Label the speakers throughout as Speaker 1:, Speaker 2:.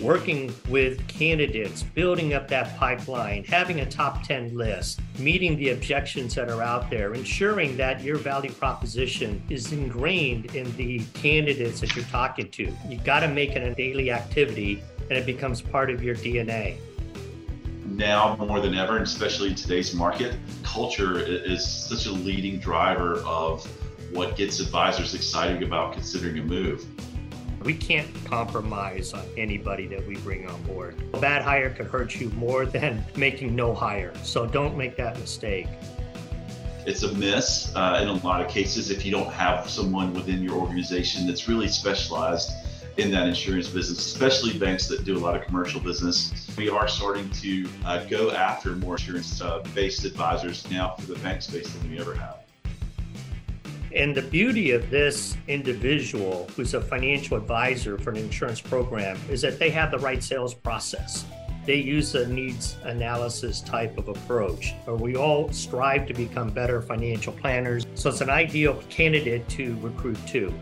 Speaker 1: working with candidates, building up that pipeline, having a top 10 list, meeting the objections that are out there, ensuring that your value proposition is ingrained in the candidates that you're talking to—you've got to make it a daily activity and it becomes part of your DNA.
Speaker 2: Now more than ever, and especially in today's market, culture is such a leading driver of what gets advisors excited about considering a move.
Speaker 1: We can't compromise on anybody that we bring on board. A bad hire could hurt you more than making no hire. So don't make that mistake.
Speaker 2: It's a miss uh, in a lot of cases if you don't have someone within your organization that's really specialized in that insurance business, especially banks that do a lot of commercial business. We are starting to uh, go after more insurance uh, based advisors now for the bank space than we ever have.
Speaker 1: And the beauty of this individual who's a financial advisor for an insurance program is that they have the right sales process. They use a needs analysis type of approach, where we all strive to become better financial planners. So it's an ideal candidate to recruit to.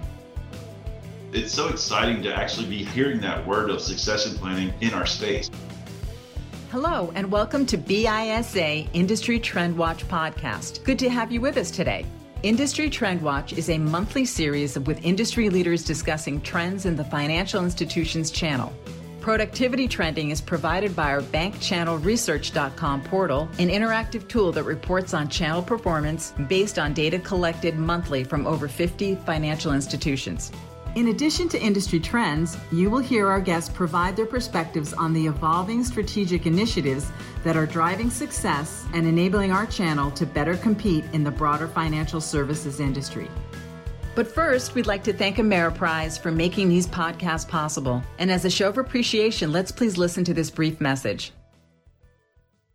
Speaker 2: It's so exciting to actually be hearing that word of succession planning in our space.
Speaker 3: Hello, and welcome to BISA Industry Trend Watch podcast. Good to have you with us today. Industry Trend Watch is a monthly series with industry leaders discussing trends in the financial institutions channel. Productivity Trending is provided by our bankchannelresearch.com portal, an interactive tool that reports on channel performance based on data collected monthly from over 50 financial institutions. In addition to industry trends, you will hear our guests provide their perspectives on the evolving strategic initiatives that are driving success and enabling our channel to better compete in the broader financial services industry. But first, we'd like to thank Ameriprise for making these podcasts possible. And as a show of appreciation, let's please listen to this brief message.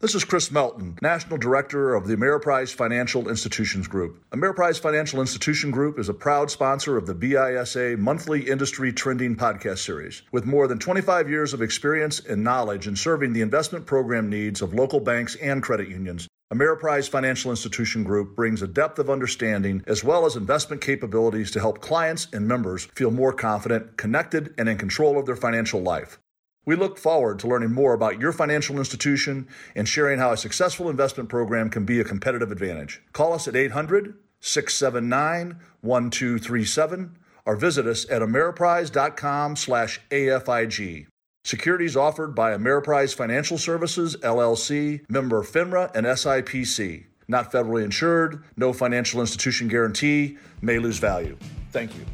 Speaker 4: This is Chris Melton, National Director of the Ameriprise Financial Institutions Group. Ameriprise Financial Institution Group is a proud sponsor of the BISA monthly industry trending podcast series. With more than 25 years of experience and knowledge in serving the investment program needs of local banks and credit unions, Ameriprise Financial Institution Group brings a depth of understanding as well as investment capabilities to help clients and members feel more confident, connected, and in control of their financial life. We look forward to learning more about your financial institution and sharing how a successful investment program can be a competitive advantage. Call us at 800 679 1237 or visit us at ameriprise.com slash AFIG. Securities offered by Ameriprise Financial Services, LLC, member FINRA and SIPC. Not federally insured, no financial institution guarantee, may lose value. Thank you.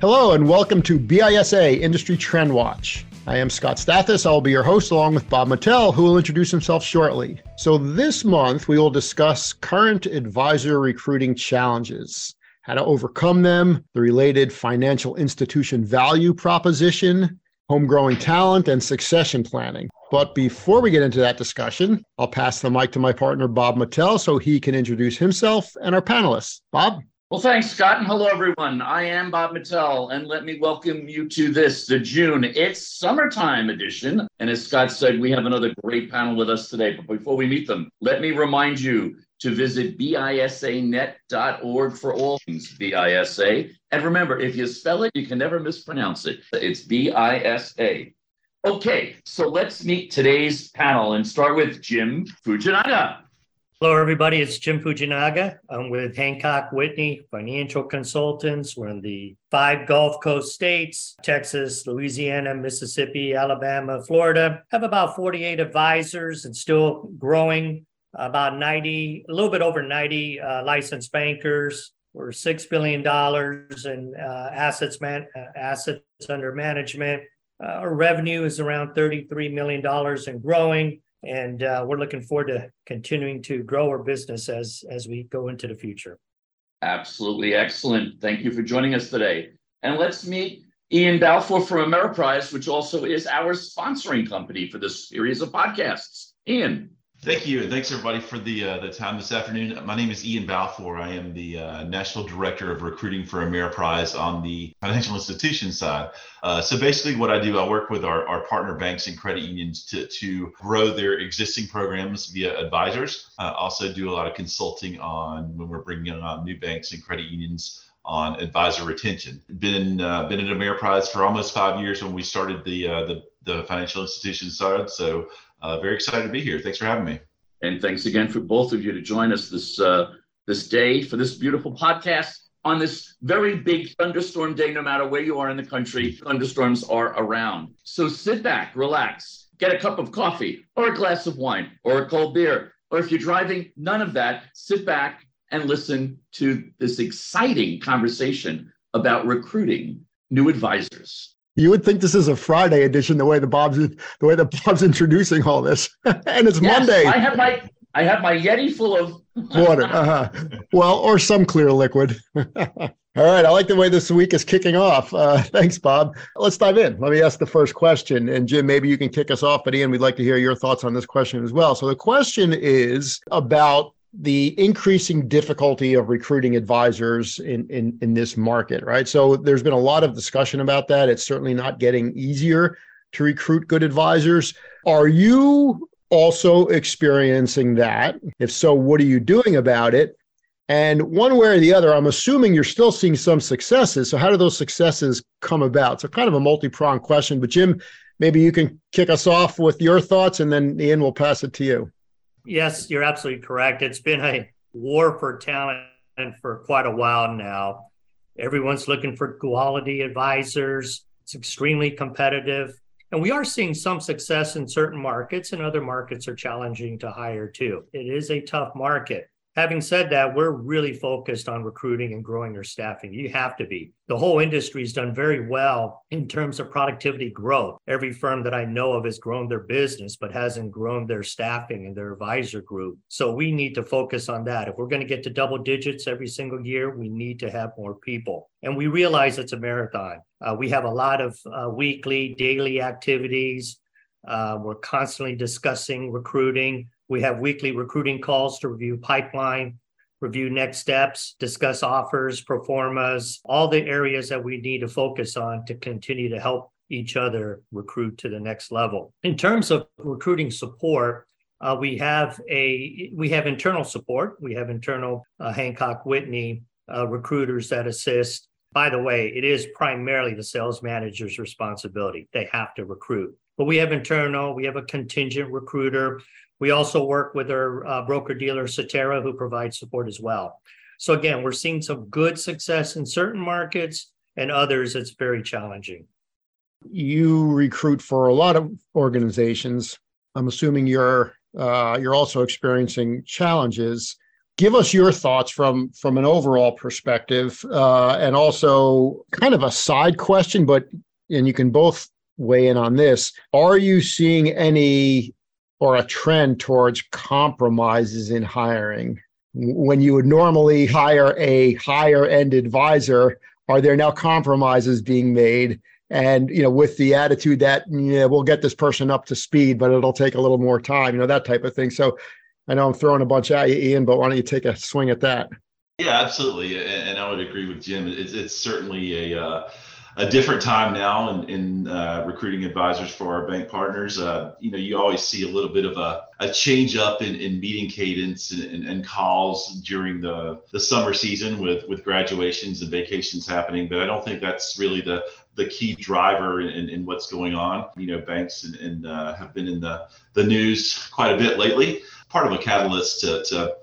Speaker 5: Hello, and welcome to BISA Industry Trend Watch. I am Scott Stathis. I'll be your host along with Bob Mattel, who will introduce himself shortly. So, this month we will discuss current advisor recruiting challenges, how to overcome them, the related financial institution value proposition, home growing talent, and succession planning. But before we get into that discussion, I'll pass the mic to my partner, Bob Mattel, so he can introduce himself and our panelists. Bob?
Speaker 6: Well, thanks, Scott, and hello, everyone. I am Bob Mattel, and let me welcome you to this, the June It's Summertime edition. And as Scott said, we have another great panel with us today. But before we meet them, let me remind you to visit bisanet.org for all things BISA. And remember, if you spell it, you can never mispronounce it. It's BISA. Okay, so let's meet today's panel and start with Jim Fujinaga.
Speaker 1: Hello, everybody. It's Jim Fujinaga. I'm with Hancock Whitney Financial Consultants. We're in the five Gulf Coast states Texas, Louisiana, Mississippi, Alabama, Florida. Have about 48 advisors and still growing. About 90, a little bit over 90 uh, licensed bankers. We're $6 billion in uh, assets, man- uh, assets under management. Uh, our revenue is around $33 million and growing and uh, we're looking forward to continuing to grow our business as as we go into the future.
Speaker 6: Absolutely excellent. Thank you for joining us today. And let's meet Iain Balfour from Ameriprise, which also is our sponsoring company for this series of podcasts. Iain.
Speaker 2: Thank you, and thanks everybody for the uh, the time this afternoon. My name is Iain Balfour. I am the uh, national director of recruiting for Ameriprise on the financial institution side. Uh, so basically, what I do, I work with our, our partner banks and credit unions to to grow their existing programs via advisors. also, do a lot of consulting on when we're bringing on new banks and credit unions on advisor retention. Been uh, been at Ameriprise for almost five years when we started the uh, the, the financial institution side. So uh, very excited to be here. Thanks for having me.
Speaker 6: And thanks again for both of you to join us this uh, this day for this beautiful podcast on this very big thunderstorm day. No matter where you are in the country, thunderstorms are around. So sit back, relax, get a cup of coffee or a glass of wine or a cold beer. Or if you're driving, none of that. Sit back and listen to this exciting conversation about recruiting new advisors.
Speaker 5: You would think this is a Friday edition, the way the Bob's the way the Bob's introducing all this, and it's yes, Monday.
Speaker 6: I have my I have my Yeti full of
Speaker 5: water. Uh-huh. Well, or some clear liquid. All right, I like the way this week is kicking off. Uh, thanks, Bob. Let's dive in. Let me ask the first question. And Jim, maybe you can kick us off, but Iain, we'd like to hear your thoughts on this question as well. So the question is about the increasing difficulty of recruiting advisors in, in in this market, right? So there's been a lot of discussion about that. It's certainly not getting easier to recruit good advisors. Are you also experiencing that? If so, what are you doing about it? And one way or the other, I'm assuming you're still seeing some successes. So how do those successes come about? So kind of a multi-pronged question, but Jim, maybe you can kick us off with your thoughts and then Iain will pass it to you.
Speaker 1: Yes, you're absolutely correct. It's been a war for talent for quite a while now. Everyone's looking for quality advisors. It's extremely competitive. And we are seeing some success in certain markets, and other markets are challenging to hire too. It is a tough market. Having said that, we're really focused on recruiting and growing your staffing. You have to be. The whole industry has done very well in terms of productivity growth. Every firm that I know of has grown their business, but hasn't grown their staffing and their advisor group. So we need to focus on that. If we're going to get to double digits every single year, we need to have more people. And we realize it's a marathon. Uh, we have a lot of uh, weekly, daily activities. Uh, we're constantly discussing recruiting. We have weekly recruiting calls to review pipeline, review next steps, discuss offers, pro formas, all the areas that we need to focus on to continue to help each other recruit to the next level. In terms of recruiting support, uh, we have a we have internal support. We have internal uh, Hancock Whitney uh, recruiters that assist. By the way, it is primarily the sales manager's responsibility. They have to recruit. But we have internal, we have a contingent recruiter we also work with our uh, broker dealer, Cetera, who provides support as well. So again, we're seeing some good success in certain markets and others it's very challenging.
Speaker 5: You recruit for a lot of organizations. I'm assuming you're uh, you're also experiencing challenges. Give us your thoughts from from an overall perspective, uh, and also kind of a side question, but and you can both weigh in on this. Are you seeing any or a trend towards compromises in hiring. When you would normally hire a higher end advisor, are there now compromises being made? And you know, with the attitude that yeah, we'll get this person up to speed, but it'll take a little more time, you know, that type of thing. So I know I'm throwing a bunch at you, Iain, but why don't you take a swing at that?
Speaker 2: Yeah, absolutely, and, I would agree with Jim. It's, it's certainly a uh, a different time now in, in uh, recruiting advisors for our bank partners. Uh, you know, you always see a little bit of a, a change up in, in meeting cadence and, and, and, calls during the, the summer season with, with graduations and vacations happening. But I don't think that's really the, the key driver in, in what's going on. You know, banks and, and uh, have been in the, the news quite a bit lately. Part of a catalyst to, to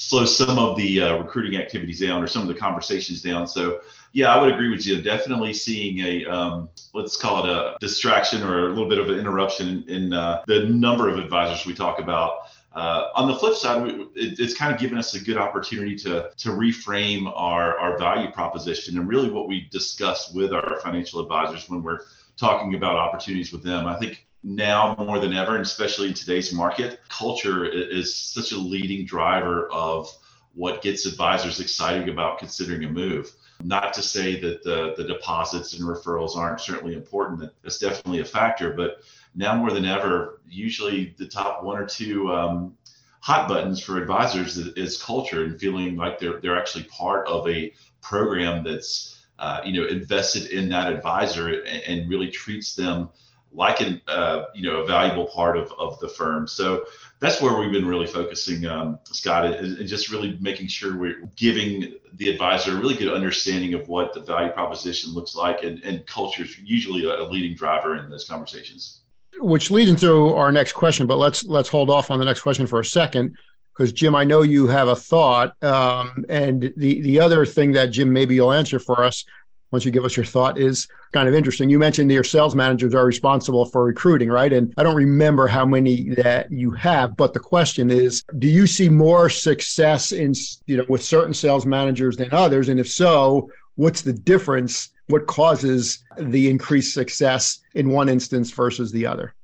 Speaker 2: slow some of the uh, recruiting activities down or some of the conversations down. So yeah, I would agree with you. Definitely seeing a um, let's call it a distraction or a little bit of an interruption in uh, the number of advisors we talk about. Uh, on the flip side, it, it's kind of given us a good opportunity to to reframe our our value proposition and really what we discuss with our financial advisors when we're talking about opportunities with them. I think now more than ever, and especially in today's market, culture is such a leading driver of what gets advisors excited about considering a move. Not to say that the, the deposits and referrals aren't certainly important. That's definitely a factor. But now more than ever, usually the top one or two um, hot buttons for advisors is, culture and feeling like they're, they're actually part of a program that's uh, you know invested in that advisor and, and really treats them like an uh, you know a valuable part of, of the firm. So that's where we've been really focusing, um, Scott, and just really making sure we're giving the advisor a really good understanding of what the value proposition looks like, and, and culture is usually a leading driver in those conversations.
Speaker 5: Which leads into our next question, but let's let's hold off on the next question for a second because Jim, I know you have a thought, um, and the the other thing that Jim maybe you'll answer for us once you give us your thought is kind of interesting. You mentioned your sales managers are responsible for recruiting, right? And I don't remember how many that you have, but the question is, do you see more success in you know with certain sales managers than others? And if so, what's the difference? What causes the increased success in one instance versus the other?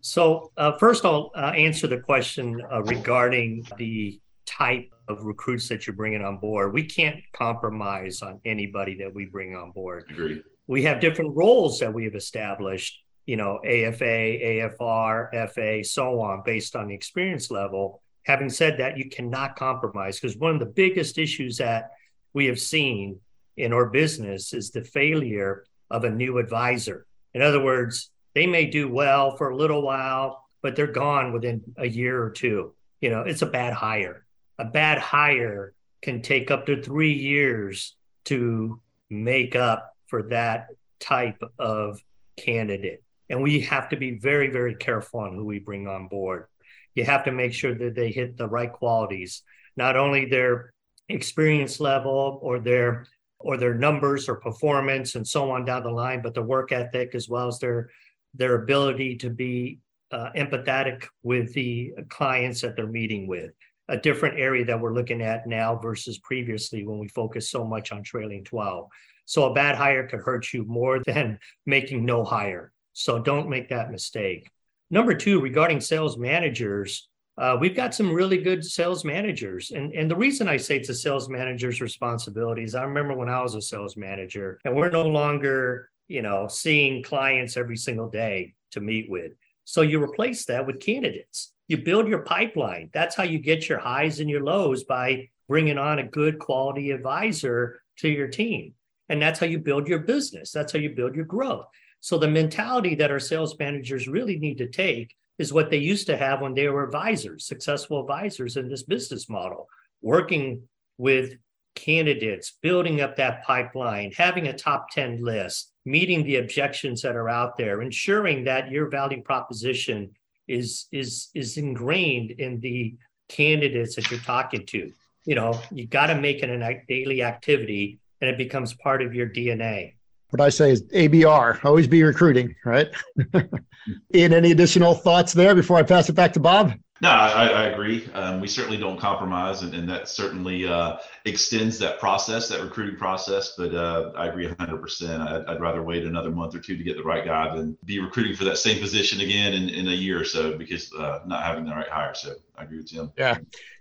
Speaker 1: So, uh, first, I'll uh, answer the question uh, regarding the type of recruits that you're bringing on board. We can't compromise on anybody that we bring on board.
Speaker 2: Agreed.
Speaker 1: We have different roles that we have established, you know, AFA, AFR, FA, so on, based on the experience level. Having said that, you cannot compromise because one of the biggest issues that we have seen in our business is the failure of a new advisor. In other words, they may do well for a little while, but they're gone within a year or two. You know, it's a bad hire a bad hire can take up to three years to make up for that type of candidate. And we have to be very, very careful on who we bring on board. You have to make sure that they hit the right qualities, not only their experience level or their or their numbers or performance and so on down the line, but the work ethic as well as their their ability to be uh, empathetic with the clients that they're meeting with a different area that we're looking at now versus previously when we focused so much on trailing 12. So a bad hire could hurt you more than making no hire. So don't make that mistake. Number two, regarding sales managers, uh, we've got some really good sales managers. And, and the reason I say it's a sales manager's responsibility is I remember when I was a sales manager and we're no longer, you know, seeing clients every single day to meet with. So you replace that with candidates you build your pipeline. That's how you get your highs and your lows by bringing on a good quality advisor to your team. And that's how you build your business. That's how you build your growth. So the mentality that our sales managers really need to take is what they used to have when they were advisors, successful advisors in this business model, working with candidates, building up that pipeline, having a top 10 list, meeting the objections that are out there, ensuring that your value proposition is is is ingrained in the candidates that you're talking to. You know, you got to make it a daily activity, and it becomes part of your DNA.
Speaker 5: What I say is ABR, always be recruiting, right? Iain, any additional thoughts there before I pass it back to Bob?
Speaker 2: No, I, I agree. Um, we certainly don't compromise, and, and that certainly uh, extends that process, that recruiting process. But uh, I agree 100%. I'd, I'd, rather wait another month or two to get the right guy than be recruiting for that same position again in, in a year or so because uh, not having the right hire. So I agree with Jim.
Speaker 5: Yeah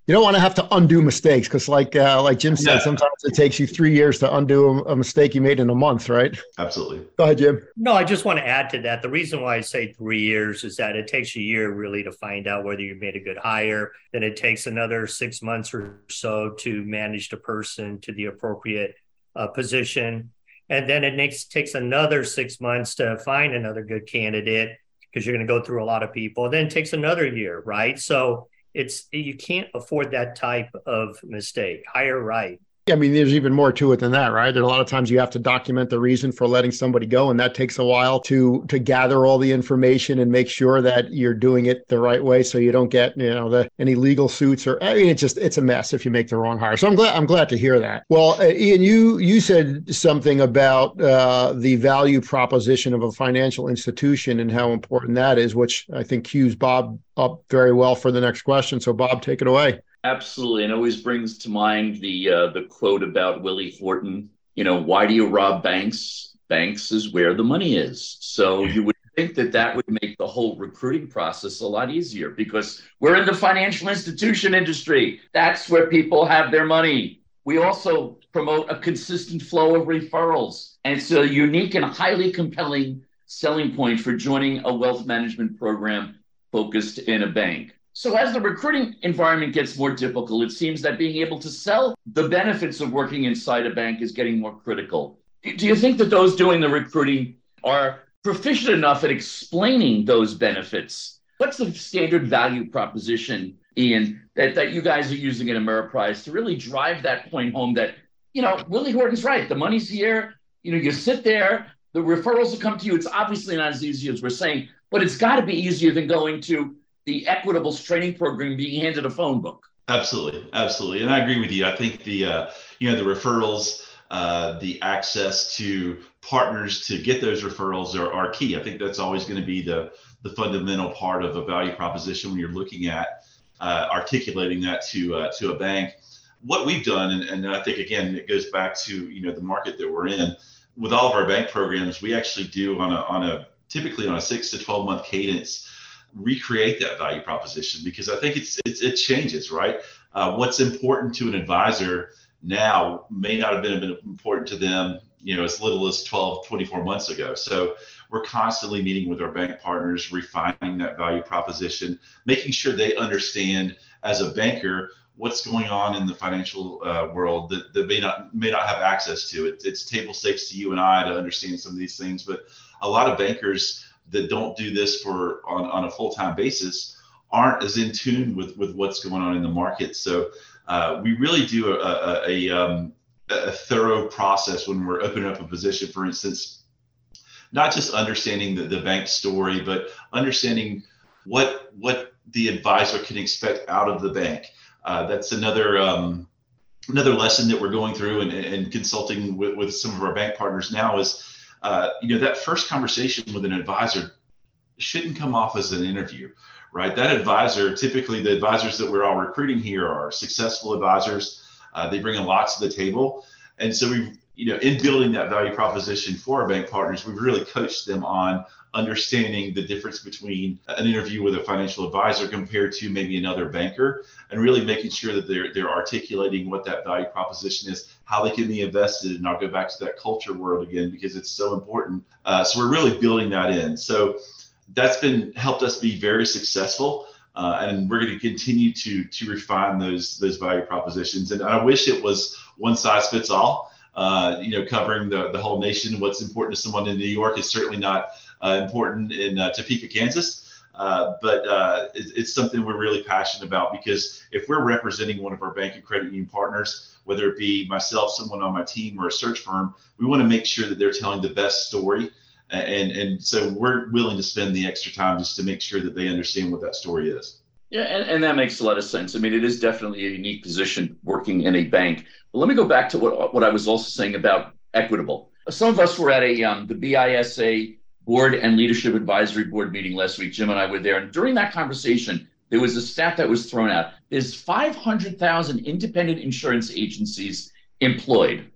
Speaker 5: you don't want to have to undo mistakes because like uh, like jim said yeah. sometimes it takes you three years to undo a, a, mistake you made in a month right?
Speaker 2: Absolutely.
Speaker 5: Go ahead jim.
Speaker 1: No i just want to add to that. The reason why i say three years is that it takes a year really to find out whether you made a good hire. Then it takes another six months or so to manage the person to the appropriate uh, position. And then it makes, takes another six months to find another good candidate because you're going to go through a lot of people. Then it takes another year right? So it's you can't afford that type of mistake. Hire right.
Speaker 5: I mean, there's even more to it than that, right? There are a lot of times you have to document the reason for letting somebody go, and that takes a while to to gather all the information and make sure that you're doing it the right way, so you don't get you know the any legal suits or I mean, it's just it's a mess if you make the wrong hire. So I'm glad I'm glad to hear that. Well, uh, Iain, you you said something about uh, the value proposition of a financial institution and how important that is, which I think cues Bob up very well for the next question. So, Bob, take it away.
Speaker 6: Absolutely, and always brings to mind the uh, the quote about Willie Horton. You know, why do you rob banks? Banks is where the money is. So you would think that that would make the whole recruiting process a lot easier because we're in the financial institution industry. That's where people have their money. We also promote a consistent flow of referrals, and it's a unique and highly compelling selling point for joining a wealth management program focused in a bank. So, as the recruiting environment gets more difficult, it seems that being able to sell the benefits of working inside a bank is getting more critical. Do you think that those doing the recruiting are proficient enough at explaining those benefits. What's the standard value proposition, Iain, that, that you guys are using at Ameriprise to really drive that point home that, you know, Willie Horton's right. The money's here. You know, you sit there, the referrals will come to you. It's obviously not as easy as we're saying, but it's got to be easier than going to the Equitables training program being handed a phone book.
Speaker 2: Absolutely, absolutely, and I agree with you. I think the uh, you know the referrals, uh, the access to partners to get those referrals are, are key. I think that's always going to be the the fundamental part of a value proposition when you're looking at uh, articulating that to uh, to a bank. What we've done, and, and I think again it goes back to you know the market that we're in. With all of our bank programs, we actually do on a on a typically on a six to twelve month cadence recreate that value proposition because I think it's, it's it changes, right? Uh, what's important to an advisor now may not have been important to them, you know, as little as 12, 24 months ago. So we're constantly meeting with our bank partners, refining that value proposition, making sure they understand as a banker what's going on in the financial uh, world that, that may not may not have access to it. It's table stakes to you and I to understand some of these things, but a lot of bankers that don't do this for on, on a full-time basis aren't as in tune with with what's going on in the market. So uh, we really do a, a, a, um, a, thorough process when we're opening up a position, for instance, not just understanding the, the bank story, but understanding what what the advisor can expect out of the bank. Uh, that's another um, another lesson that we're going through and, and consulting with, with some of our bank partners now is uh, you know, that first conversation with an advisor shouldn't come off as an interview, right? That advisor, typically the advisors that we're all recruiting here are successful advisors. Uh, they bring a lot to the table. And so we, you know, in building that value proposition for our bank partners, we've really coached them on understanding the difference between an interview with a financial advisor compared to maybe another banker and really making sure that they're they're articulating what that value proposition is how they can be invested. And i'll go back to that culture world again because it's so important. Uh, so we're really building that in. So that's been helped us be very successful uh, and we're going to continue to to refine those those value propositions. And i wish it was one size fits all uh, you know covering the, the whole nation what's important to someone in new york is certainly not uh, important in uh, Topeka, Kansas. Uh, but uh, it, it's something we're really passionate about because if we're representing one of our bank and credit union partners, whether it be myself, someone on my team, or a search firm, we want to make sure that they're telling the best story. And, and so we're willing to spend the extra time just to make sure that they understand what that story is.
Speaker 6: Yeah, and, and that makes a lot of sense. I mean, it is definitely a unique position working in a bank. But let me go back to what, what I was also saying about Equitable. Some of us were at a um, the BISA board and leadership advisory board meeting last week. Jim and I were there. And during that conversation, there was a stat that was thrown out. There's 500,000 independent insurance agencies employed.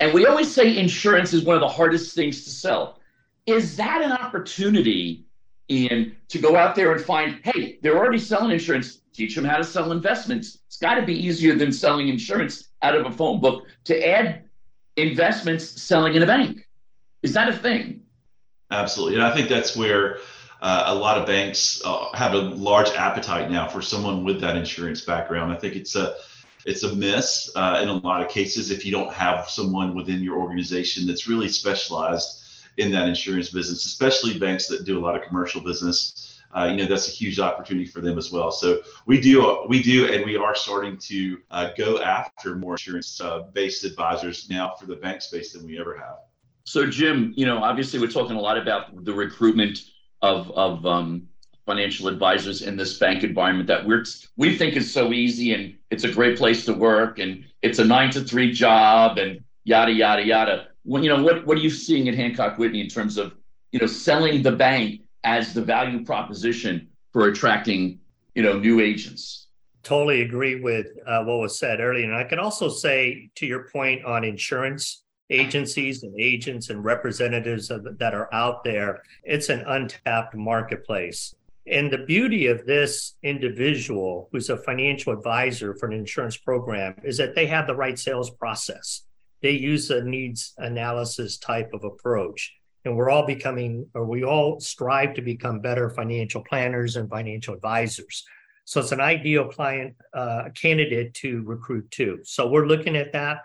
Speaker 6: And we always say insurance is one of the hardest things to sell. Is that an opportunity, Iain, to go out there and find, hey, they're already selling insurance, teach them how to sell investments. It's got to be easier than selling insurance out of a phone book to add investments selling in a bank. Is that a thing?
Speaker 2: Absolutely. And I think that's where uh, a lot of banks uh, have a large appetite now for someone with that insurance background. I think it's a it's a miss uh, in a lot of cases if you don't have someone within your organization that's really specialized in that insurance business, especially banks that do a lot of commercial business. Uh, you know that's a huge opportunity for them as well. So we do we do and we are starting to uh, go after more insurance uh, based advisors now for the bank space than we ever have.
Speaker 6: So, Jim, you know, obviously we're talking a lot about the recruitment of of um, financial advisors in this bank environment that we're we think is so easy and it's a great place to work and it's a nine to three job and yada yada yada. You know, what what are you seeing at Hancock Whitney in terms of you know selling the bank as the value proposition for attracting you know new agents?
Speaker 1: Totally agree with uh, what was said earlier, and I can also say to your point on insurance agencies and agents and representatives of, that are out there, it's an untapped marketplace. And the beauty of this individual who's a financial advisor for an insurance program is that they have the right sales process. They use a needs analysis type of approach. And we're all becoming, or we all strive to become better financial planners and financial advisors. So it's an ideal client uh, candidate to recruit to. So we're looking at that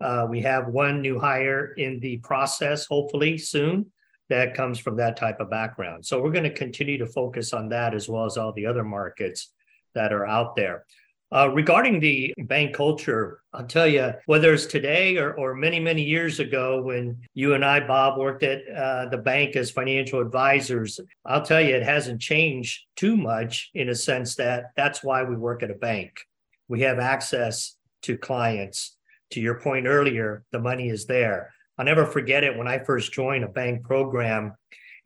Speaker 1: uh, we have one new hire in the process, hopefully soon. that comes from that type of background. So we're going to continue to focus on that as well as all the other markets that are out there. Uh, regarding the bank culture, I'll tell you, whether it's today or, or many, many years ago when you and I, Bob, worked at uh, the bank as financial advisors, I'll tell you, it hasn't changed too much in a sense that that's why we work at a bank. We have access to clients. To your point earlier, the money is there. I'll never forget it when I first joined a bank program.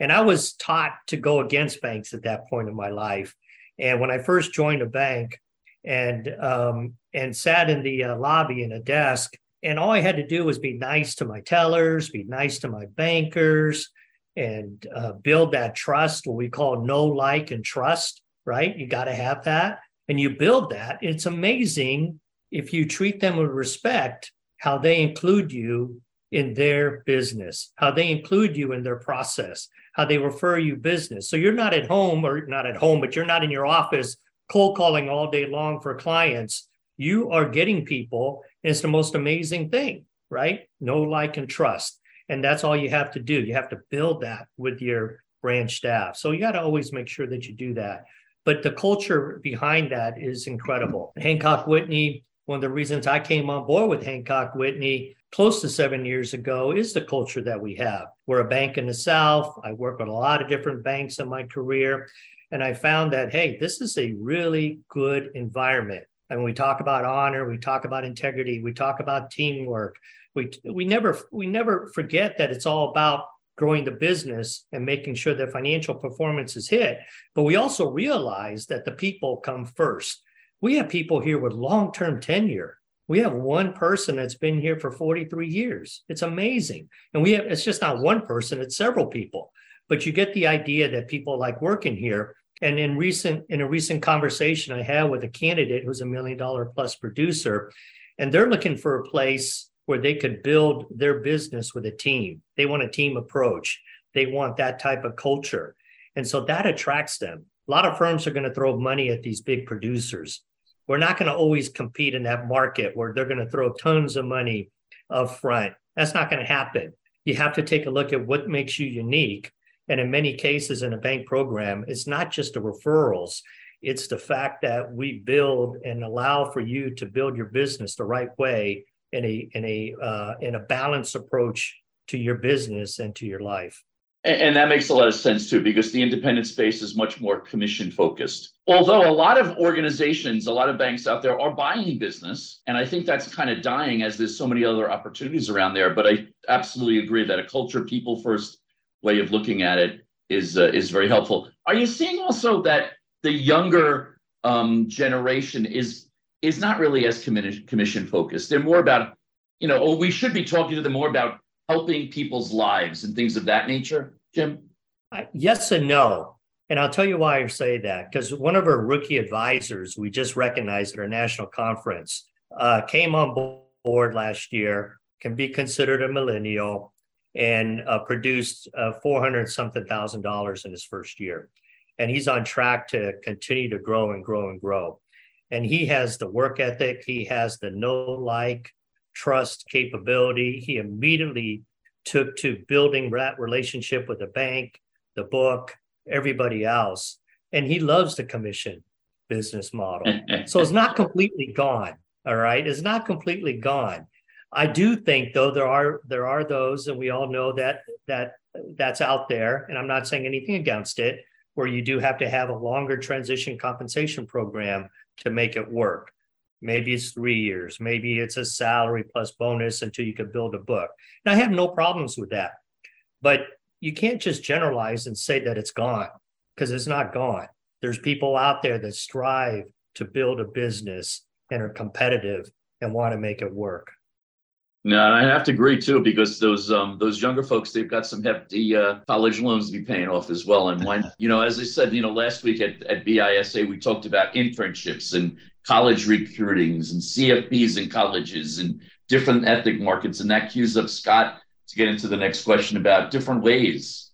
Speaker 1: And I was taught to go against banks at that point in my life. And when I first joined a bank, and um, and sat in the uh, lobby in a desk. And all I had to do was be nice to my tellers, be nice to my bankers, and uh, build that trust, what we call know like, and trust. Right? You got to have that, and you build that. It's amazing if you treat them with respect, how they include you in their business, how they include you in their process, how they refer you business. So you're not at home or not at home, but you're not in your office cold calling all day long for clients, you are getting people. It's the most amazing thing, right? Know, like, and trust. And that's all you have to do. You have to build that with your branch staff. So you got to always make sure that you do that. But the culture behind that is incredible. Hancock Whitney, one of the reasons I came on board with Hancock Whitney close to seven years ago is the culture that we have. We're a bank in the South. I work with a lot of different banks in my career. And I found that, hey, this is a really good environment. And we talk about honor, we talk about integrity, we talk about teamwork. We, we never we never forget that it's all about growing the business and making sure that financial performance is hit. But we also realize that the people come first. We have people here with long-term tenure. We have one person that's been here for 43 years. It's amazing. And we have it's just not one person, it's several people. But you get the idea that people like working here and in recent in a recent conversation I had with a candidate who's a million dollar plus producer, and they're looking for a place where they could build their business with a team. They want a team approach. They want that type of culture. And so that attracts them. A lot of firms are going to throw money at these big producers. We're not going to always compete in that market where they're going to throw tons of money up front. That's not going to happen. You have to take a look at what makes you unique and in many cases in a bank program, it's not just the referrals, it's the fact that we build and allow for you to build your business the right way in a in a uh, in a balanced approach to your business and to your life.
Speaker 6: And, and that makes a lot of sense too, because the independent space is much more commission focused. Although a lot of organizations, a lot of banks out there are buying business, and I think that's kind of dying as there's so many other opportunities around there. But I absolutely agree that a culture, people first way of looking at it is uh, is very helpful. Are you seeing also that the younger um, generation is is not really as commission commission focused? They're more about you know, oh, we should be talking to them more about helping people's lives and things of that nature. Jim,
Speaker 1: yes and no. And I'll tell you why I say that because one of our rookie advisors we just recognized at our national conference uh, came on board last year, can be considered a millennial, and uh, produced uh, 400 something thousand dollars in his first year. And he's on track to continue to grow and grow and grow. And he has the work ethic, he has the know like, trust capability. He immediately took to building that relationship with the bank, the book, everybody else. And he loves the commission business model. so it's not completely gone. All right. It's not completely gone. I do think though there are there are those, and we all know that that that's out there, and I'm not saying anything against it, where you do have to have a longer transition compensation program to make it work. Maybe it's three years, maybe it's a salary plus bonus until you can build a book. And I have no problems with that. But you can't just generalize and say that it's gone because it's not gone. There's people out there that strive to build a business and are competitive and want to make it work.
Speaker 6: No, I have to agree too because those um those younger folks they've got some hefty uh, college loans to be paying off as well. And when you know, as I said, you know, last week at at BISA we talked about internships and college recruitings and CFPs in colleges and different ethnic markets, and that cues up Scott to get into the next question about different ways.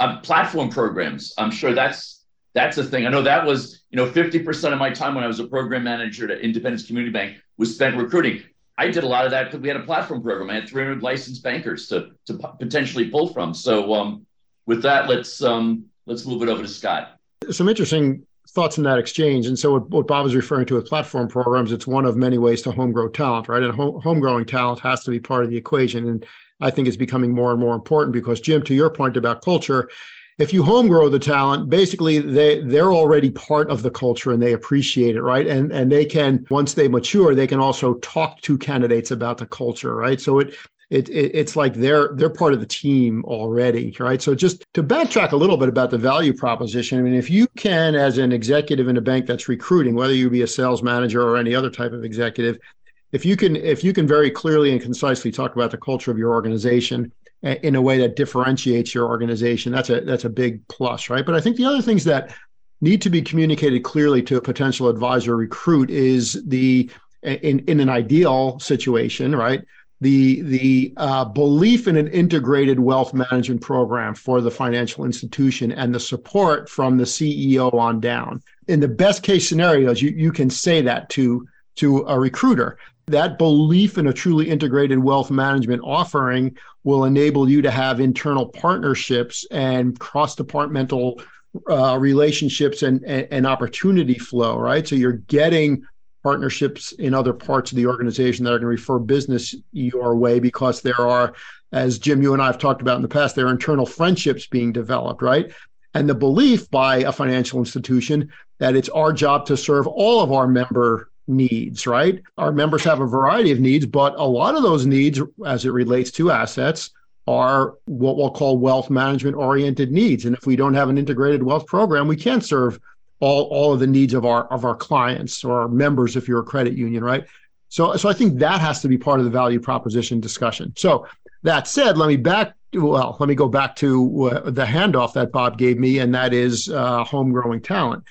Speaker 6: Um, platform programs. I'm sure that's that's a thing. I know that was you know 50% of my time when I was a program manager at Independence Community Bank was spent recruiting I did a lot of that because we had a platform program. I had 300 licensed bankers to to potentially pull from. So, um, with that, let's um, let's move it over to Scott.
Speaker 5: Some interesting thoughts in that exchange. And so what, what Bob is referring to with platform programs, it's one of many ways to home grow talent, right? And home, home growing talent has to be part of the equation. And I think it's becoming more and more important because Jim, to your point about culture, if you home grow the talent, basically they they're already part of the culture and they appreciate it, right? And and they can once they mature, they can also talk to candidates about the culture, right? So it it, it, it's like they're they're part of the team already, right? So just to backtrack a little bit about the value proposition, I mean, if you can, as an executive in a bank that's recruiting, whether you be a sales manager or any other type of executive, if you can if you can very clearly and concisely talk about the culture of your organization in a way that differentiates your organization, that's a that's a big plus, right? But I think the other things that need to be communicated clearly to a potential advisor recruit is the in in an ideal situation, right? the the uh, belief in an integrated wealth management program for the financial institution and the support from the CEO on down. In the best case scenarios, you, you can say that to to a recruiter. That belief in a truly integrated wealth management offering will enable you to have internal partnerships and cross departmental uh, relationships and, and, and opportunity flow, right? So you're getting partnerships in other parts of the organization that are going to refer business your way because there are, as Jim, you and I have talked about in the past, there are internal friendships being developed, right? And the belief by a financial institution that it's our job to serve all of our member needs, right? Our members have a variety of needs, but a lot of those needs, as it relates to assets, are what we'll call wealth management oriented needs. And if we don't have an integrated wealth program, we can't serve all, all of the needs of our of our clients or our members if you're a credit union, right? So so I think that has to be part of the value proposition discussion. So that said, let me back well, let me go back to uh, the handoff that Bob gave me, and that is uh, home growing talent.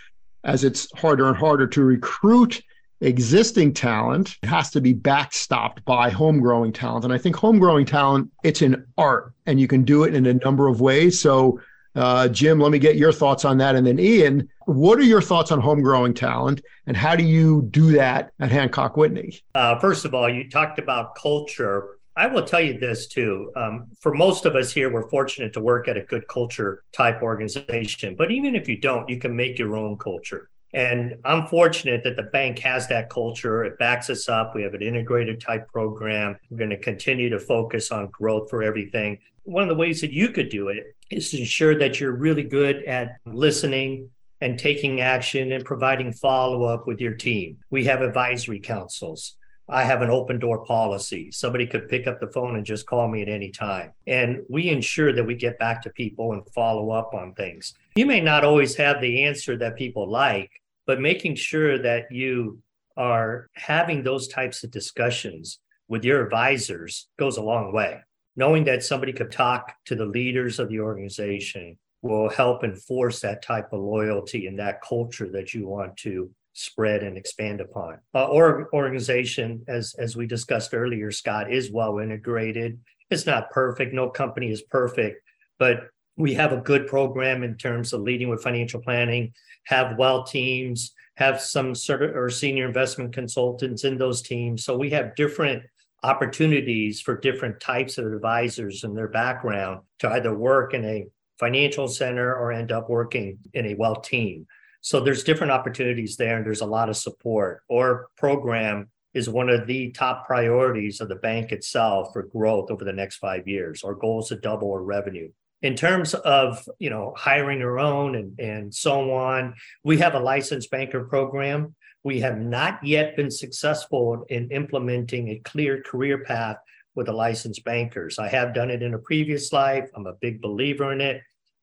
Speaker 5: As it's harder and harder to recruit existing talent, has to be backstopped by home growing talent. And I think home growing talent, it's an art, and you can do it in a number of ways. So uh, Jim, let me get your thoughts on that. And then Iain, what are your thoughts on home growing talent and how do you do that at Hancock Whitney?
Speaker 1: Uh, first of all, you talked about culture. I will tell you this too. Um, for most of us here, we're fortunate to work at a good culture type organization. But even if you don't, you can make your own culture. And I'm fortunate that the bank has that culture. It backs us up. We have an integrated type program. We're going to continue to focus on growth for everything. One of the ways that you could do it is to ensure that you're really good at listening and taking action and providing follow up with your team. We have advisory councils. I have an open door policy. Somebody could pick up the phone and just call me at any time. And we ensure that we get back to people and follow up on things. You may not always have the answer that people like, but making sure that you are having those types of discussions with your advisors goes a long way knowing that somebody could talk to the leaders of the organization will help enforce that type of loyalty and that culture that you want to spread and expand upon. Uh, or organization, as as we discussed earlier, Scott is well integrated. It's not perfect. No company is perfect, but we have a good program in terms of leading with financial planning. Have well teams. Have some sort of or senior investment consultants in those teams. So we have different opportunities for different types of advisors and their background to either work in a financial center or end up working in a well team. So there's different opportunities there and there's a lot of support. Or program is one of the top priorities of the bank itself for growth over the next five years. Our goal is to double our revenue. In terms of you know hiring our own and, and so on, we have a licensed banker program we have not yet been successful in implementing a clear career path with the licensed bankers. I have done it in a previous life. I'm a big believer in it.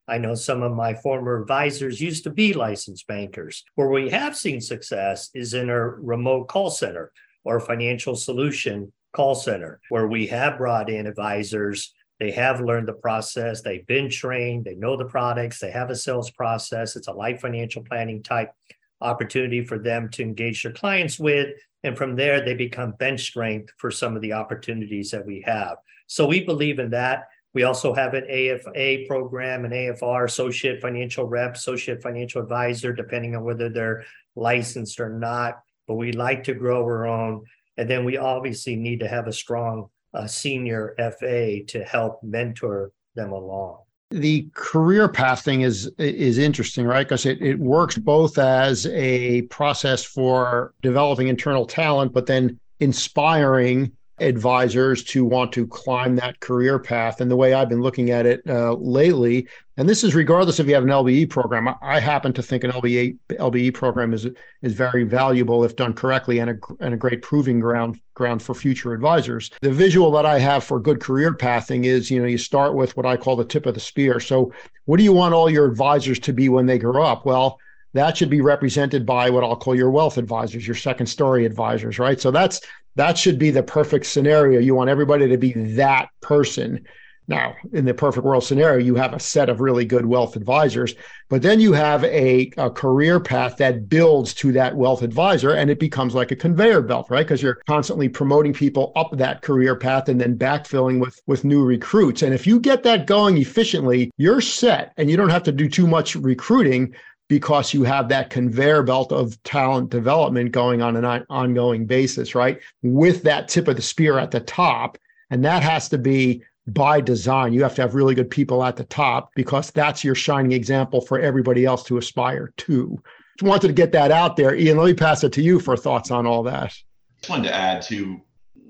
Speaker 1: I know some of my former advisors used to be licensed bankers. Where we have seen success is in our remote call center or financial solution call center, where we have brought in advisors. They have learned the process, they've been trained, they know the products, they have a sales process. It's a life financial planning type opportunity for them to engage their clients with. And from there, they become bench strength for some of the opportunities that we have. So we believe in that. We also have an AFA program, an AFR, Associate Financial Rep, Associate Financial Advisor, depending on whether they're licensed or not. But we like to grow our own. And then we obviously need to have a strong uh, senior FA to help mentor them along.
Speaker 5: the career path thing is is interesting, right? Because it, it works both as a process for developing internal talent, but then inspiring advisors to want to climb that career path. And the way I've been looking at it uh, lately, and this is regardless if you have an LBE program, I happen to think an LBE LBE program is is very valuable if done correctly and a and a great proving ground ground for future advisors. The visual that I have for good career pathing is, you know, you start with what I call the tip of the spear. So, what do you want all your advisors to be when they grow up? Well, that should be represented by what I'll call your wealth advisors, your second story advisors, right? So that's that should be the perfect scenario. You want everybody to be that person. Now, in the perfect world scenario, you have a set of really good wealth advisors, but then you have a, a career path that builds to that wealth advisor and it becomes like a conveyor belt, right? Because you're constantly promoting people up that career path and then backfilling with, with new recruits. And if you get that going efficiently, you're set and you don't have to do too much recruiting because you have that conveyor belt of talent development going on an ongoing basis, right? With that tip of the spear at the top. And that has to be by design. You have to have really good people at the top because that's your shining example for everybody else to aspire to. Just wanted to get that out there. Iain, let me pass it to you for thoughts on all that.
Speaker 2: Just wanted to add to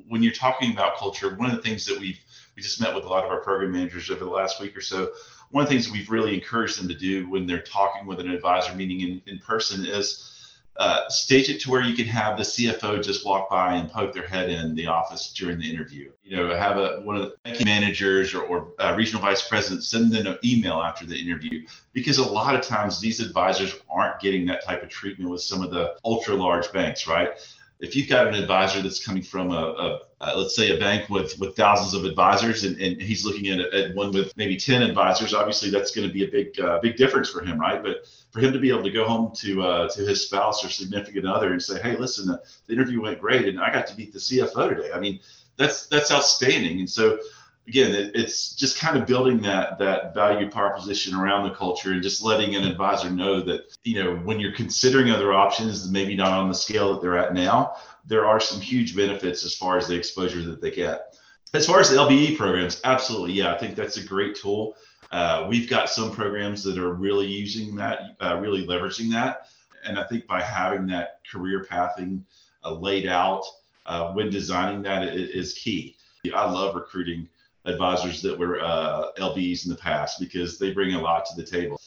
Speaker 2: when you're talking about culture, one of the things that we've we just met with a lot of our program managers over the last week or so one of the things we've really encouraged them to do when they're talking with an advisor meeting in, in person is uh, stage it to where you can have the CFO just walk by and poke their head in the office during the interview. You know, have a one of the managers or, or uh, regional vice presidents send them an email after the interview because a lot of times these advisors aren't getting that type of treatment with some of the ultra large banks, right? If you've got an advisor that's coming from a, a, a, let's say a bank with with thousands of advisors and, and he's looking at, at one with maybe 10 advisors obviously that's going to be a big uh, big difference for him right? But for him to be able to go home to uh, to his spouse or significant other and say hey listen the, the interview went great and i got to meet the cfo today. I mean that's that's outstanding. And so again, it, it's just kind of building that that value proposition around the culture and just letting an advisor know that you know when you're considering other options, maybe not on the scale that they're at now, there are some huge benefits as far as the exposure that they get. As far as the LBE programs, absolutely, yeah, I think that's a great tool. Uh, we've got some programs that are really using that, uh, really leveraging that, and I think by having that career pathing uh, laid out uh, when designing that is key. I love recruiting advisors that were uh, LBs in the past because they bring a lot to the table.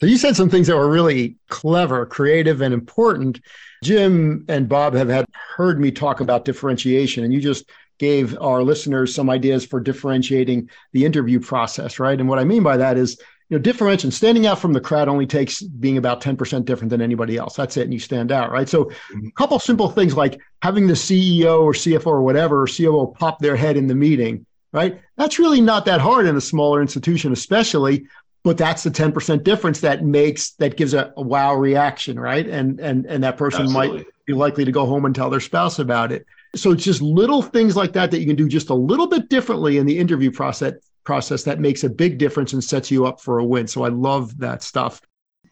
Speaker 5: So you said some things that were really clever, creative, and important. Jim and Bob have had heard me talk about differentiation, and you just gave our listeners some ideas for differentiating the interview process, right? And what I mean by that is, you know, differentiation, standing out from the crowd only takes being about 10% different than anybody else. That's it. And you stand out, right? So a couple simple things like having the CEO or CFO or whatever, or COO pop their head in the meeting right? That's really not that hard in a smaller institution, especially. But that's the 10% difference that makes that gives a, a wow reaction, right? And and and that person Absolutely. might be likely to go home and tell their spouse about it. So it's just little things like that that you can do just a little bit differently in the interview process process that makes a big difference and sets you up for a win. So I love that stuff.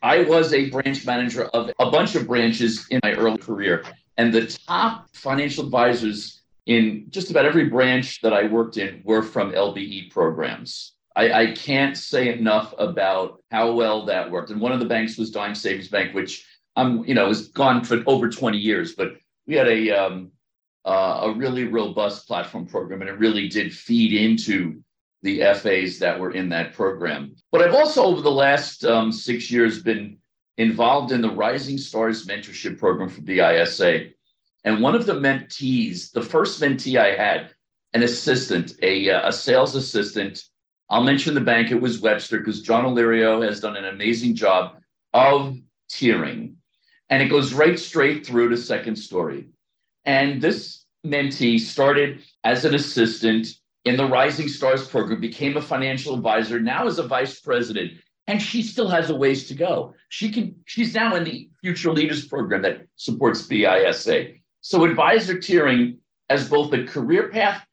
Speaker 6: I was a branch manager of a bunch of branches in my early career, and the top financial advisors in just about every branch that I worked in were from LBE programs. I, I, can't say enough about how well that worked. And one of the banks was Dime Savings Bank, which I'm, you know, has gone for over 20 years, but we had a um, uh, a really robust platform program, and it really did feed into the FAs that were in that program. But I've also, over the last um, six years, been involved in the Rising Stars Mentorship Program for BISA. And one of the mentees, the first mentee I had, an assistant, a, uh, a sales assistant. I'll mention the bank, it was Webster, because John Illyrio has done an amazing job of tiering. And it goes right straight through to second story. And this mentee started as an assistant in the Rising Stars program, became a financial advisor, now is a vice president, and she still has a ways to go. She can, she's now in the Future Leaders program that supports BISA. So advisor tiering as both a career path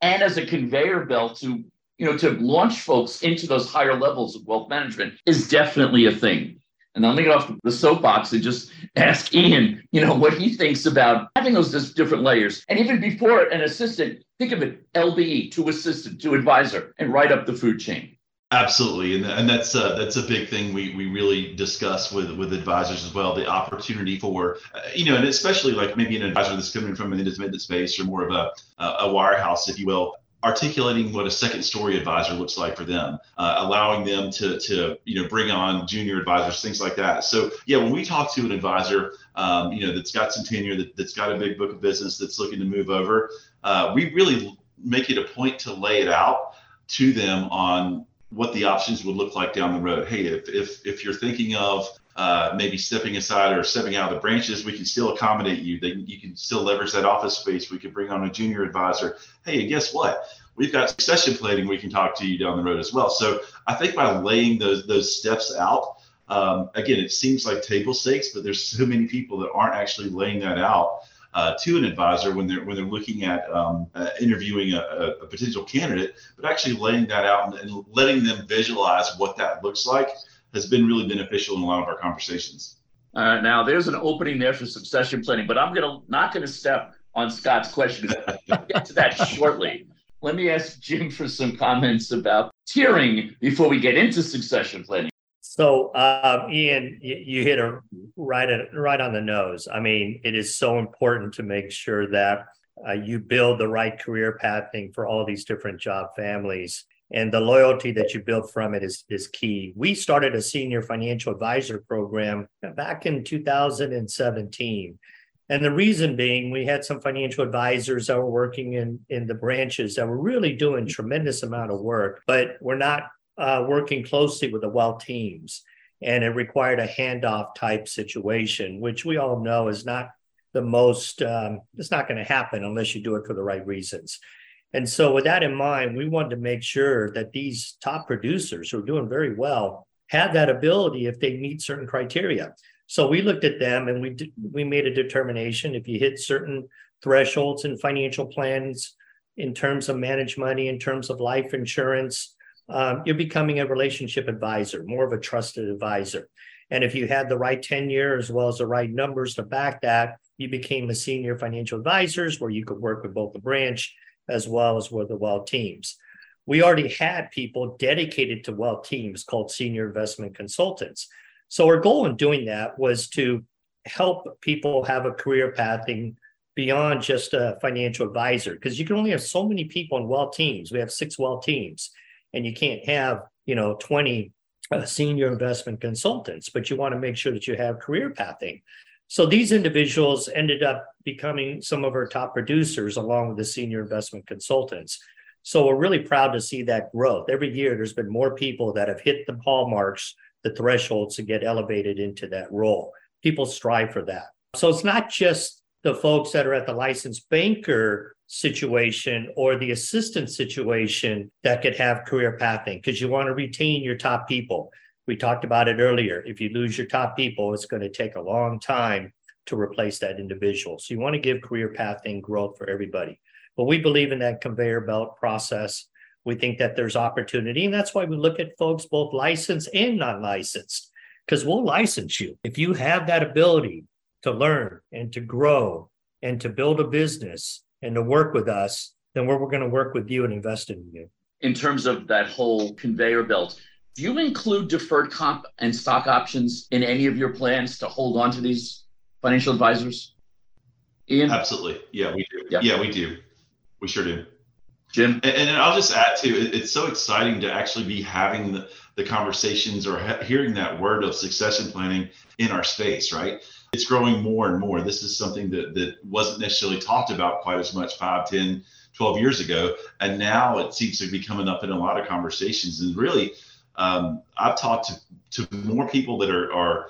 Speaker 6: and as a conveyor belt to you know to launch folks into those higher levels of wealth management is definitely a thing. And I'm gonna get off the soapbox and just ask Iain, you know, what he thinks about having those different layers. And even before an assistant, think of it LBE to assistant to advisor and right up the food chain.
Speaker 2: Absolutely, and, and that's uh, that's a big thing we we really discuss with with advisors as well. The opportunity for uh, you know, and especially like maybe an advisor that's coming from an independent space or more of a a wirehouse, if you will articulating what a second story advisor looks like for them, uh, allowing them to, to, you know, bring on junior advisors, things like that. So yeah, when we talk to an advisor, um, you know, that's got some tenure, that, that's got a big book of business, that's looking to move over, uh, we really make it a point to lay it out to them on what the options would look like down the road. Hey, if if if you're thinking of uh, maybe stepping aside or stepping out of the branches, we can still accommodate you. That you can still leverage that office space. We could bring on a junior advisor. Hey, guess what? We've got succession planning. We can talk to you down the road as well. So I think by laying those those steps out, um, again, it seems like table stakes, but there's so many people that aren't actually laying that out uh, to an advisor when they're when they're looking at um, uh, interviewing a, a, potential candidate, but actually laying that out and, and, letting them visualize what that looks like has been really beneficial in a lot of our conversations.
Speaker 6: Uh, now there's an opening there for succession planning, but I'm gonna not gonna step on Scott's question. I'll get to that shortly. Let me ask Jim for some comments about tiering before we get into succession planning.
Speaker 1: So, uh, Iain, you, you hit it right at, right on the nose. I mean, it is so important to make sure that uh, you build the right career pathing for all these different job families, and the loyalty that you build from it is is key. We started a senior financial advisor program back in 2017. And the reason being, we had some financial advisors that were working in, in the branches that were really doing tremendous amount of work, but we're not uh, working closely with the wealth teams. And it required a handoff type situation, which we all know is not the most, um, it's not going to happen unless you do it for the right reasons. And so, with that in mind, we wanted to make sure that these top producers who are doing very well have that ability if they meet certain criteria. So we looked at them and we we made a determination if you hit certain thresholds in financial plans in terms of managed money, in terms of life insurance, um, you're becoming a relationship advisor, more of a trusted advisor. And if you had the right tenure as well as the right numbers to back that, you became a senior financial advisors where you could work with both the branch as well as with the wealth teams. We already had people dedicated to wealth teams called senior investment consultants. So our goal in doing that was to help people have a career pathing beyond just a financial advisor because you can only have so many people in wealth teams. We have six wealth teams and you can't have you know 20 uh, senior investment consultants but you want to make sure that you have career pathing. So these individuals ended up becoming some of our top producers along with the senior investment consultants. So we're really proud to see that growth. Every year there's been more people that have hit the hallmarks the thresholds to get elevated into that role. People strive for that. So it's not just the folks that are at the licensed banker situation or the assistant situation that could have career pathing because you want to retain your top people. We talked about it earlier. If you lose your top people, it's going to take a long time to replace that individual. So you want to give career pathing growth for everybody. But we believe in that conveyor belt process. We think that there's opportunity. And that's why we look at folks both licensed and non licensed, because we'll license you. If you have that ability to learn and to grow and to build a business and to work with us, then we're, we're going to work with you and invest in you.
Speaker 6: In terms of that whole conveyor belt, do you include deferred comp and stock options in any of your plans to hold on to these financial advisors? Iain?
Speaker 2: Absolutely. Yeah, we do. Yeah, yeah we do. We sure do.
Speaker 6: Jim?
Speaker 2: And, and I'll just add to it, it's so exciting to actually be having the, the conversations or ha- hearing that word of succession planning in our space, right? It's growing more and more. This is something that, that wasn't necessarily talked about quite as much 5, 10, 12 years ago. And now it seems to be coming up in a lot of conversations. And really, um, I've talked to, to more people that are, are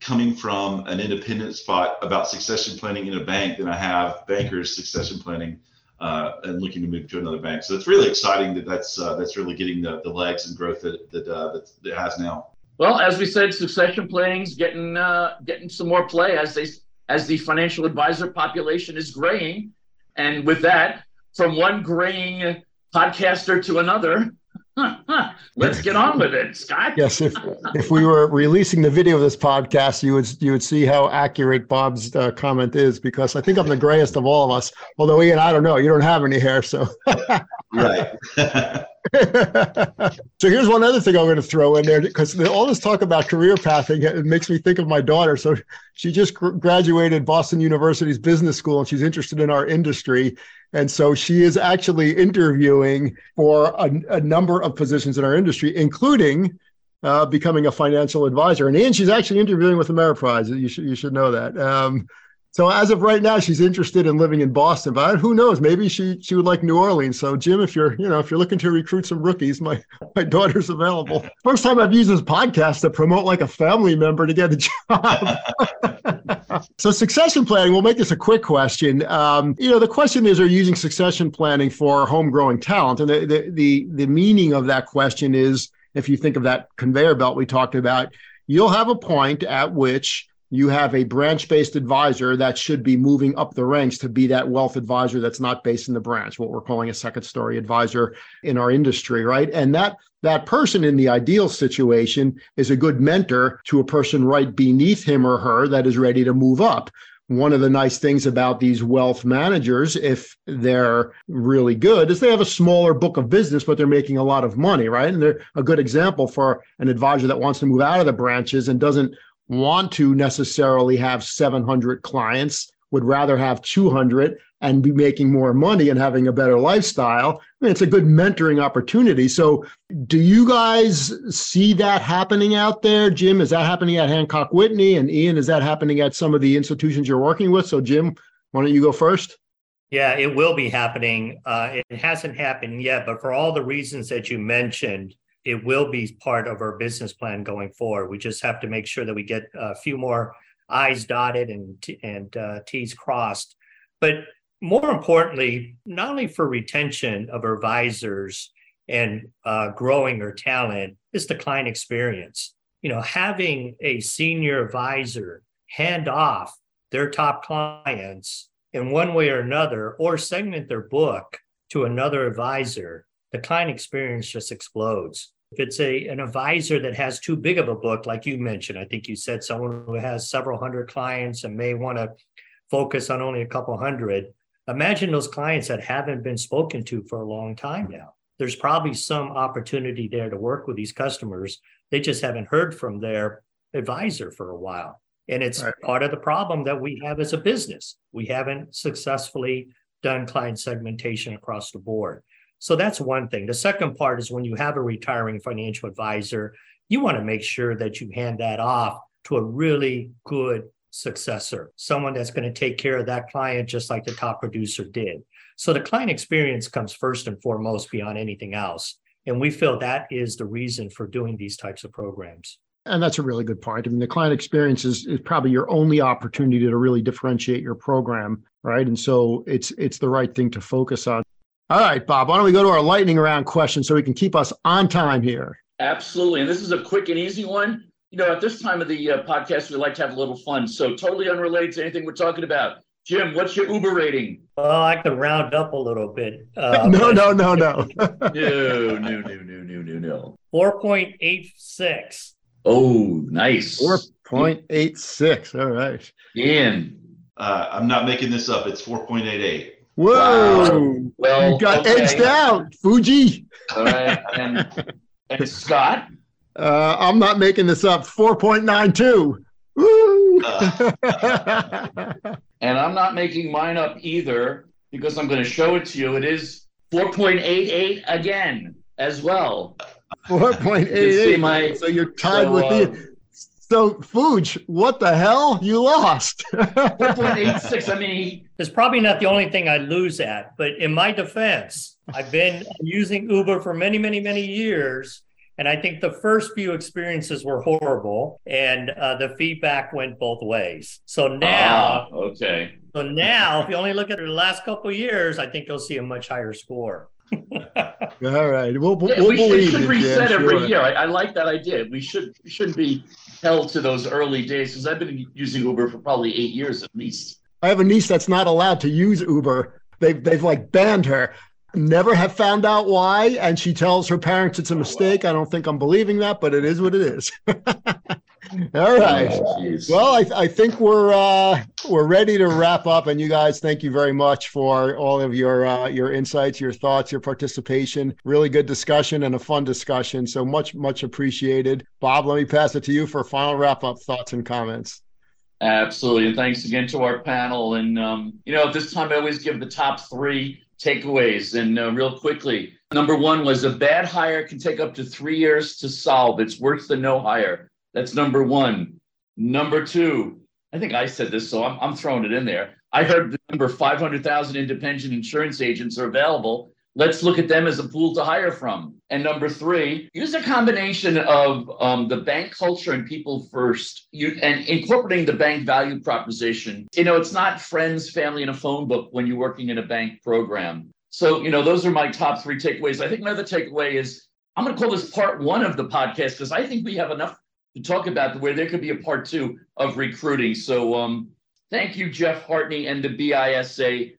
Speaker 2: coming from an independent spot about succession planning in a bank than I have bankers succession planning uh, and looking to move to another bank. So it's really exciting that that's uh, that's really getting the, the legs and growth that that, uh, that it has now.
Speaker 6: Well, as we said, succession planning's getting uh, getting some more play as they as the financial advisor population is graying, and with that, from one graying podcaster to another, let's get on with it, Scott.
Speaker 5: Yes, if if we were releasing the video of this podcast, you would you would see how accurate Bob's uh, comment is because I think I'm the grayest of all of us. Although Iain, I don't know, you don't have any hair, so
Speaker 2: right.
Speaker 5: so here's one other thing I'm going to throw in there because all this talk about career pathing it makes me think of my daughter. So she just graduated Boston University's business school and she's interested in our industry. And so she is actually interviewing for a, a number of positions in our industry, including uh, becoming a financial advisor. And Iain, she's actually interviewing with Ameriprise. You should you should know that. Um, so as of right now, she's interested in living in Boston, but who knows? Maybe she she would like New Orleans. So Jim, if you're you know if you're looking to recruit some rookies, my my daughter's available. First time I've used this podcast to promote like a family member to get a job. so succession planning. We'll make this a quick question. Um, you know, the question is: Are you using succession planning for home growing talent? And the, the the the meaning of that question is, if you think of that conveyor belt we talked about, you'll have a point at which you have a branch based advisor that should be moving up the ranks to be that wealth advisor that's not based in the branch, what we're calling a second story advisor in our industry, right? And that that person in the ideal situation is a good mentor to a person right beneath him or her that is ready to move up. One of the nice things about these wealth managers, if they're really good, is they have a smaller book of business, but they're making a lot of money, right? And they're a good example for an advisor that wants to move out of the branches and doesn't want to necessarily have 700 clients, would rather have 200 and be making more money and having a better lifestyle. I mean, it's a good mentoring opportunity. So, do you guys see that happening out there? Jim, is that happening at Hancock Whitney? And Iain, is that happening at some of the institutions you're working with? So, Jim, why don't you go first?
Speaker 1: Yeah, it will be happening. Uh, it hasn't happened yet, but for all the reasons that you mentioned, it will be part of our business plan going forward. We just have to make sure that we get a few more I's dotted and and uh, T's crossed. But more importantly, not only for retention of our advisors and uh, growing our talent, is the client experience. You know, having a senior advisor hand off their top clients in one way or another, or segment their book to another advisor, the client experience just explodes. If it's a an advisor that has too big of a book, like you mentioned, I think you said someone who has several hundred clients and may want to focus on only a couple hundred. Imagine those clients that haven't been spoken to for a long time now. There's probably some opportunity there to work with these customers. They just haven't heard from their advisor for a while. And it's right. part of the problem that we have as a business. We haven't successfully done client segmentation across the board. So that's one thing. The second part is when you have a retiring financial advisor, you want to make sure that you hand that off to a really good successor, someone that's going to take care of that client just like the top producer did. So the client experience comes first and foremost beyond anything else. And we feel that is the reason for doing these types of programs.
Speaker 5: And that's a really good point. I mean, the client experience is, is probably your only opportunity to really differentiate your program, right? And so it's it's the right thing to focus on. All right, Bob, why don't we go to our lightning round question so we can keep us on time here?
Speaker 6: Absolutely. And this is a quick and easy one. You know, at this time of the uh, podcast, we like to have a little fun. So, totally unrelated to anything we're talking about. Jim, what's your Uber rating?
Speaker 1: Well, I can round up a little bit.
Speaker 5: Uh, no, no, no, no.
Speaker 6: no, no, no, no, no, no, no.
Speaker 1: 4.86.
Speaker 6: Oh, nice.
Speaker 5: 4.86. All right.
Speaker 6: Iain.
Speaker 2: Uh, I'm not making this up. It's 4.88.
Speaker 5: Whoa! Wow. Well, you got okay. edged out, Fuji.
Speaker 6: All right, and, and Scott.
Speaker 5: Uh, I'm not making this up. Four point nine two. Woo! Uh.
Speaker 6: and I'm not making mine up either because I'm going to show it to you. It is 4.88 again as well.
Speaker 5: 4.88. so you're tied so, with uh, the so, Fuj, what the hell? You lost.
Speaker 6: 4.86. I mean,
Speaker 1: it's probably not the only thing I lose at, but in my defense, I've been using Uber for many, many, many years. And I think the first few experiences were horrible, and uh, the feedback went both ways. So now,
Speaker 6: ah, okay.
Speaker 1: So now, if you only look at the last couple of years, I think you'll see a much higher score.
Speaker 5: All right, we'll, we'll,
Speaker 6: yeah, we should, should reset every sure. year. I, I, like that idea. We should we shouldn't be held to those early days because I've been using Uber for probably eight years at least.
Speaker 5: I have a niece that's not allowed to use Uber. They've they've like banned her. Never have found out why, and she tells her parents it's a mistake. I don't think I'm believing that, but it is what it is. All right. Oh, well, I, I, think we're uh, we're ready to wrap up. And you guys, thank you very much for all of your uh, your insights, your thoughts, your participation. Really good discussion and a fun discussion. So much much appreciated. Bob, let me pass it to you for final wrap up thoughts and comments.
Speaker 6: Absolutely, and thanks again to our panel. And um, you know, this time I always give the top three takeaways. And uh, real quickly, number one was a bad hire can take up to three years to solve. It's worse than no hire. That's number one. Number two, I think I said this, so I'm, I'm throwing it in there. I heard the number 500,000 independent insurance agents are available. Let's look at them as a pool to hire from. And number three, use a combination of um, the bank culture and people first, you, and incorporating the bank value proposition. You know, it's not friends, family, and a phone book when you're working in a bank program. So, you know, those are my top three takeaways. I think another takeaway is I'm going to call this part one of the podcast because I think we have enough to talk about where there could be a part two of recruiting. So, um, thank you, Jeff Hartney and the BISA.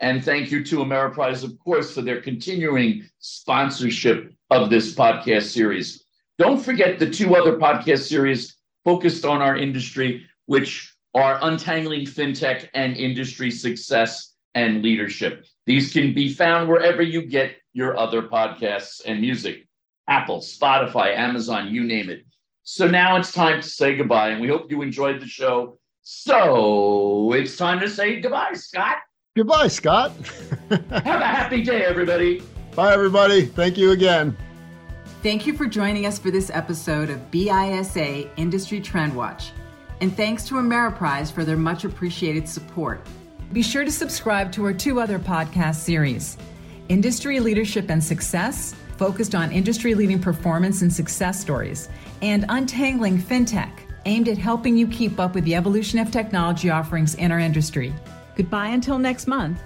Speaker 6: And thank you to Ameriprise, of course, for their continuing sponsorship of this podcast series. Don't forget the two other podcast series focused on our industry, which are Untangling FinTech and Industry Success and Leadership. These can be found wherever you get your other podcasts and music Apple, Spotify, Amazon, you name it. So now it's time to say goodbye, and we hope you enjoyed the show. So it's time to say goodbye, Scott.
Speaker 5: Goodbye, Scott.
Speaker 6: Have a happy day, everybody.
Speaker 5: Bye, everybody. Thank you again.
Speaker 3: Thank you for joining us for this episode of BISA Industry Trend Watch. And thanks to Ameriprise for their much appreciated support. Be sure to subscribe to our two other podcast series Industry Leadership and Success, focused on industry leading performance and success stories, and Untangling FinTech, aimed at helping you keep up with the evolution of technology offerings in our industry. Goodbye until next month.